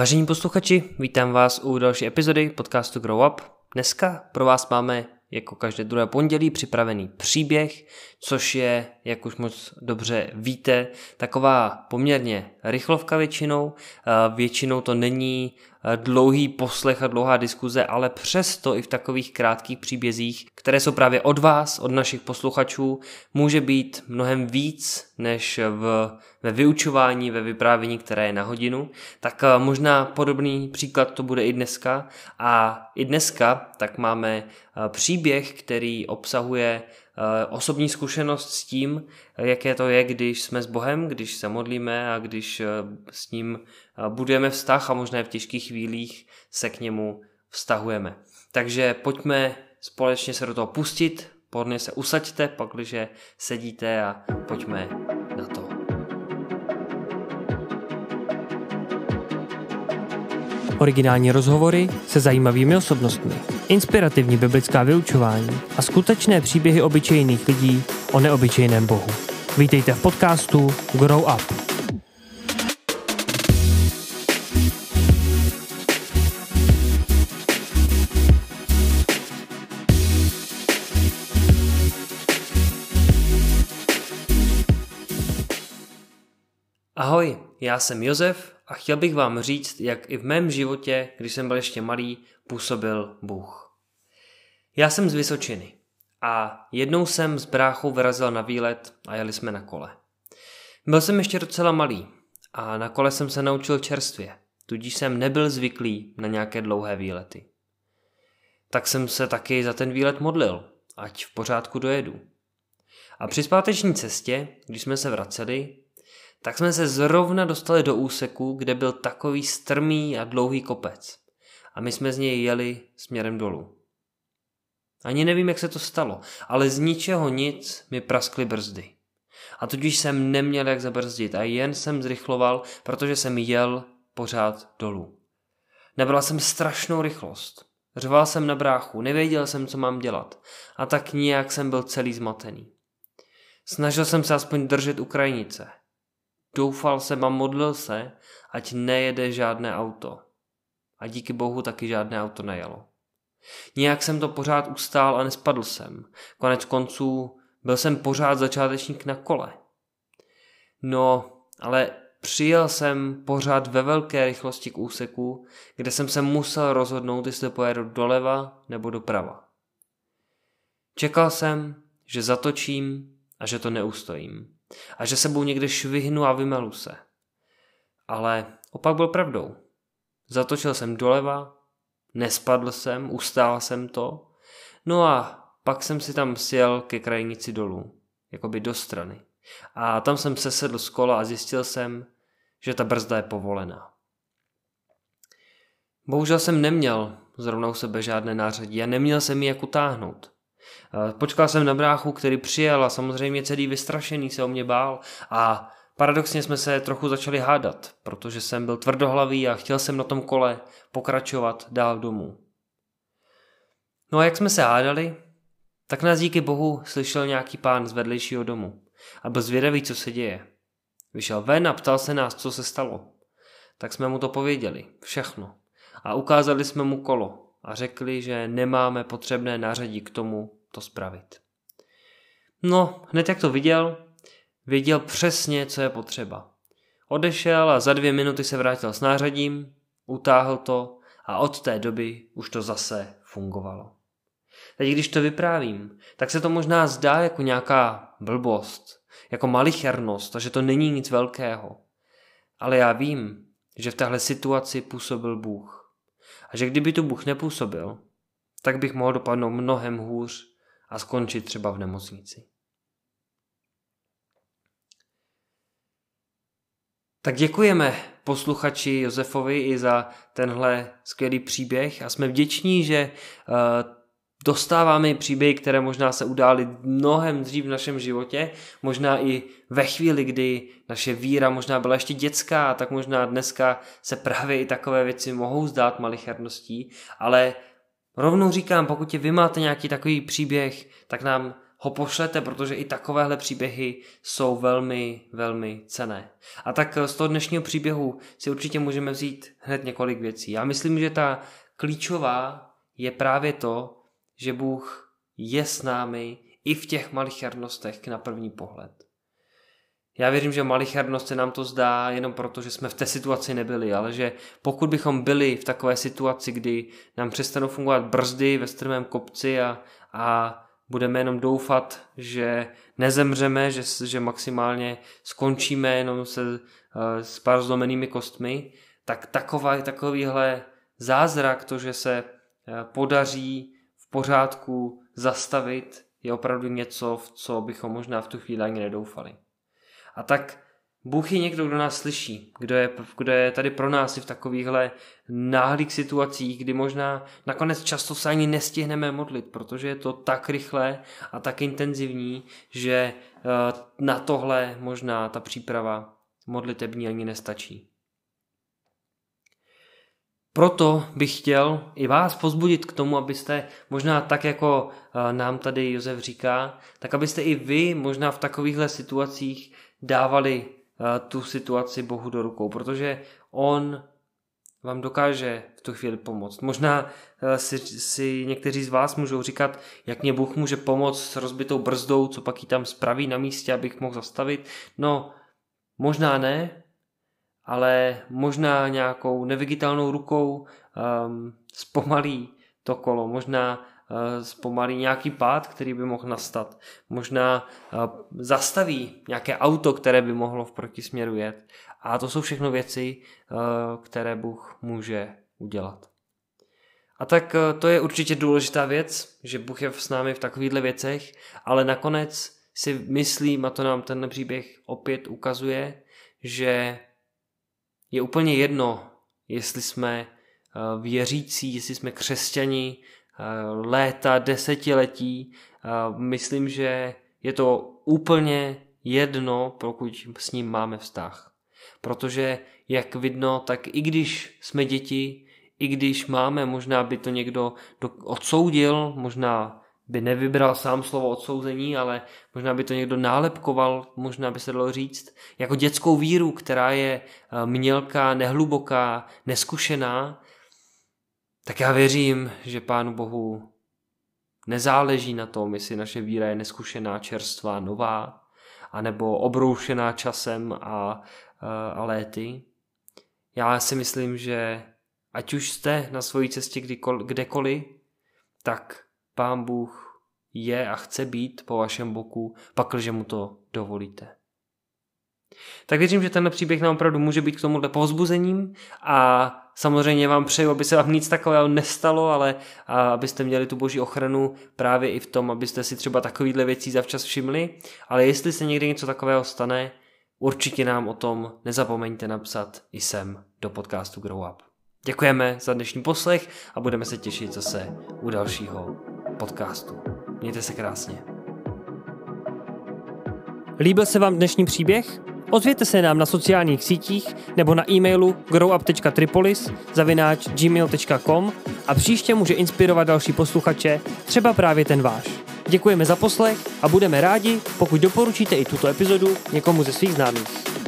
Vážení posluchači, vítám vás u další epizody podcastu Grow Up. Dneska pro vás máme jako každé druhé pondělí připravený příběh, což je, jak už moc dobře víte, taková poměrně rychlovka většinou. Většinou to není dlouhý poslech a dlouhá diskuze, ale přesto i v takových krátkých příbězích, které jsou právě od vás, od našich posluchačů, může být mnohem víc než v, ve vyučování, ve vyprávění, které je na hodinu. Tak eh, možná podobný příklad to bude i dneska. A i dneska tak máme eh, příběh, který obsahuje Eh, osobní zkušenost s tím, jaké to je, když jsme s Bohem, když se modlíme a když eh, s ním eh, budujeme vztah a možná v těžkých chvílích se k němu vztahujeme. Takže pojďme společně se do toho pustit, podně se usaďte, pakliže sedíte a pojďme Originální rozhovory se zajímavými osobnostmi, inspirativní biblická vyučování a skutečné příběhy obyčejných lidí o neobyčejném Bohu. Vítejte v podcastu Grow Up. Ahoj, já jsem Josef a chtěl bych vám říct, jak i v mém životě, když jsem byl ještě malý, působil Bůh. Já jsem z Vysočiny a jednou jsem s bráchou vyrazil na výlet a jeli jsme na kole. Byl jsem ještě docela malý a na kole jsem se naučil čerstvě, tudíž jsem nebyl zvyklý na nějaké dlouhé výlety. Tak jsem se taky za ten výlet modlil, ať v pořádku dojedu. A při zpáteční cestě, když jsme se vraceli, tak jsme se zrovna dostali do úseku, kde byl takový strmý a dlouhý kopec. A my jsme z něj jeli směrem dolů. Ani nevím, jak se to stalo, ale z ničeho nic mi praskly brzdy. A tudíž jsem neměl jak zabrzdit a jen jsem zrychloval, protože jsem jel pořád dolů. Nebral jsem strašnou rychlost. Řval jsem na bráchu, nevěděl jsem, co mám dělat. A tak nijak jsem byl celý zmatený. Snažil jsem se aspoň držet u krajnice. Doufal jsem a modlil se, ať nejede žádné auto. A díky bohu taky žádné auto nejelo. Nijak jsem to pořád ustál a nespadl jsem. Konec konců byl jsem pořád začátečník na kole. No, ale přijel jsem pořád ve velké rychlosti k úseku, kde jsem se musel rozhodnout, jestli pojedu doleva nebo doprava. Čekal jsem, že zatočím a že to neustojím a že sebou někde švihnu a vymelu se. Ale opak byl pravdou. Zatočil jsem doleva, nespadl jsem, ustál jsem to, no a pak jsem si tam sjel ke krajnici dolů, jakoby do strany. A tam jsem se sedl z kola a zjistil jsem, že ta brzda je povolená. Bohužel jsem neměl zrovna u sebe žádné nářadí a neměl jsem ji jak utáhnout. Eh, počkal jsem na bráchu, který přijel a samozřejmě celý vystrašený se o mě bál a paradoxně jsme se trochu začali hádat, protože jsem byl tvrdohlavý a chtěl jsem na tom kole pokračovat dál domů. No a jak jsme se hádali, tak nás díky bohu slyšel nějaký pán z vedlejšího domu a byl zvědavý, co se děje. Vyšel ven a ptal se nás, co se stalo. Tak jsme mu to pověděli, všechno. A ukázali jsme mu kolo a řekli, že nemáme potřebné nářadí k tomu, to spravit. No, hned jak to viděl, věděl přesně, co je potřeba. Odešel a za dvě minuty se vrátil s nářadím, utáhl to a od té doby už to zase fungovalo. Teď když to vyprávím, tak se to možná zdá jako nějaká blbost, jako malichernost a že to není nic velkého. Ale já vím, že v téhle situaci působil Bůh. A že kdyby tu Bůh nepůsobil, tak bych mohl dopadnout mnohem hůř a skončit třeba v nemocnici. Tak děkujeme posluchači Josefovi i za tenhle skvělý příběh a jsme vděční, že eh, dostáváme příběhy, které možná se udály mnohem dřív v našem životě, možná i ve chvíli, kdy naše víra možná byla ještě dětská, tak možná dneska se právě i takové věci mohou zdát malicherností, ale Rovnou říkám, pokud vy máte nějaký takový příběh, tak nám ho pošlete, protože i takovéhle příběhy jsou velmi, velmi cené. A tak z toho dnešního příběhu si určitě můžeme vzít hned několik věcí. Já myslím, že ta klíčová je právě to, že Bůh je s námi i v těch malichernostech na první pohled. Já věřím, že malichernost se nám to zdá jenom proto, že jsme v té situaci nebyli, ale že pokud bychom byli v takové situaci, kdy nám přestanou fungovat brzdy ve strmém kopci a, a budeme jenom doufat, že nezemřeme, že, že maximálně skončíme jenom se uh, s pár zlomenými kostmi, tak taková, takovýhle zázrak, to, že se uh, podaří v pořádku zastavit, je opravdu něco, v co bychom možná v tu chvíli ani nedoufali. A tak Bůh je někdo, kdo nás slyší, kdo je, kdo je tady pro nás i v takovýchhle náhlých situacích, kdy možná nakonec často se ani nestihneme modlit, protože je to tak rychlé a tak intenzivní, že eh, na tohle možná ta příprava modlitební ani nestačí. Proto bych chtěl i vás pozbudit k tomu, abyste možná tak, jako eh, nám tady Josef říká, tak abyste i vy možná v takovýchhle situacích dávali eh, tu situaci Bohu do rukou, protože On vám dokáže v tu chvíli pomoct. Možná eh, si, si někteří z vás můžou říkat, jak mě Bůh může pomoct s rozbitou brzdou, co pak ji tam spraví na místě, abych mohl zastavit. No, možná ne, ale možná nějakou neviditelnou rukou um, zpomalí to kolo, možná uh, zpomalí nějaký pád, který by mohl nastat, možná uh, zastaví nějaké auto, které by mohlo v protisměru jet. A to jsou všechno věci, uh, které Bůh může udělat. A tak to je určitě důležitá věc, že Bůh je s námi v takovýchhle věcech, ale nakonec si myslím, a to nám ten příběh opět ukazuje, že je úplně jedno, jestli jsme eh, věřící, jestli jsme křesťani, eh, léta, desetiletí. Eh, myslím, že je to úplně jedno, pokud s ním máme vztah. Protože, jak vidno, tak i když jsme děti, i když máme, možná by to někdo odsoudil, možná by nevybral sám slovo odsouzení, ale možná by to někdo nálepkoval, možná by se dalo říct, jako dětskou víru, která je eh, mělká, nehluboká, neskušená, tak já věřím, že Pánu Bohu nezáleží na tom, jestli naše víra je neskušená, čerstvá, nová, anebo obroušená časem a, eh, a léty. Já si myslím, že ať už jste na své cestě kdekoliv, tak Pán Bůh je a chce být po vašem boku, pakliže mu to dovolíte. Tak věřím, že tenhle příběh nám opravdu může být k tomuhle povzbuzením a samozřejmě vám přeju, aby se vám nic takového nestalo, ale abyste měli tu boží ochranu právě i v tom, abyste si třeba takovýhle věcí zavčas všimli, ale jestli se někdy něco takového stane, určitě nám o tom nezapomeňte napsat i sem do podcastu Grow Up. Děkujeme za dnešní poslech a budeme se těšit zase u dalšího podcastu. Mějte se krásně. Líbil se vám dnešní příběh? Ozvěte se nám na sociálních sítích nebo na e-mailu growup.tripolis zavináč gmail.com a příště může inspirovat další posluchače, třeba právě ten váš. Děkujeme za poslech a budeme rádi, pokud doporučíte i tuto epizodu někomu ze svých známých.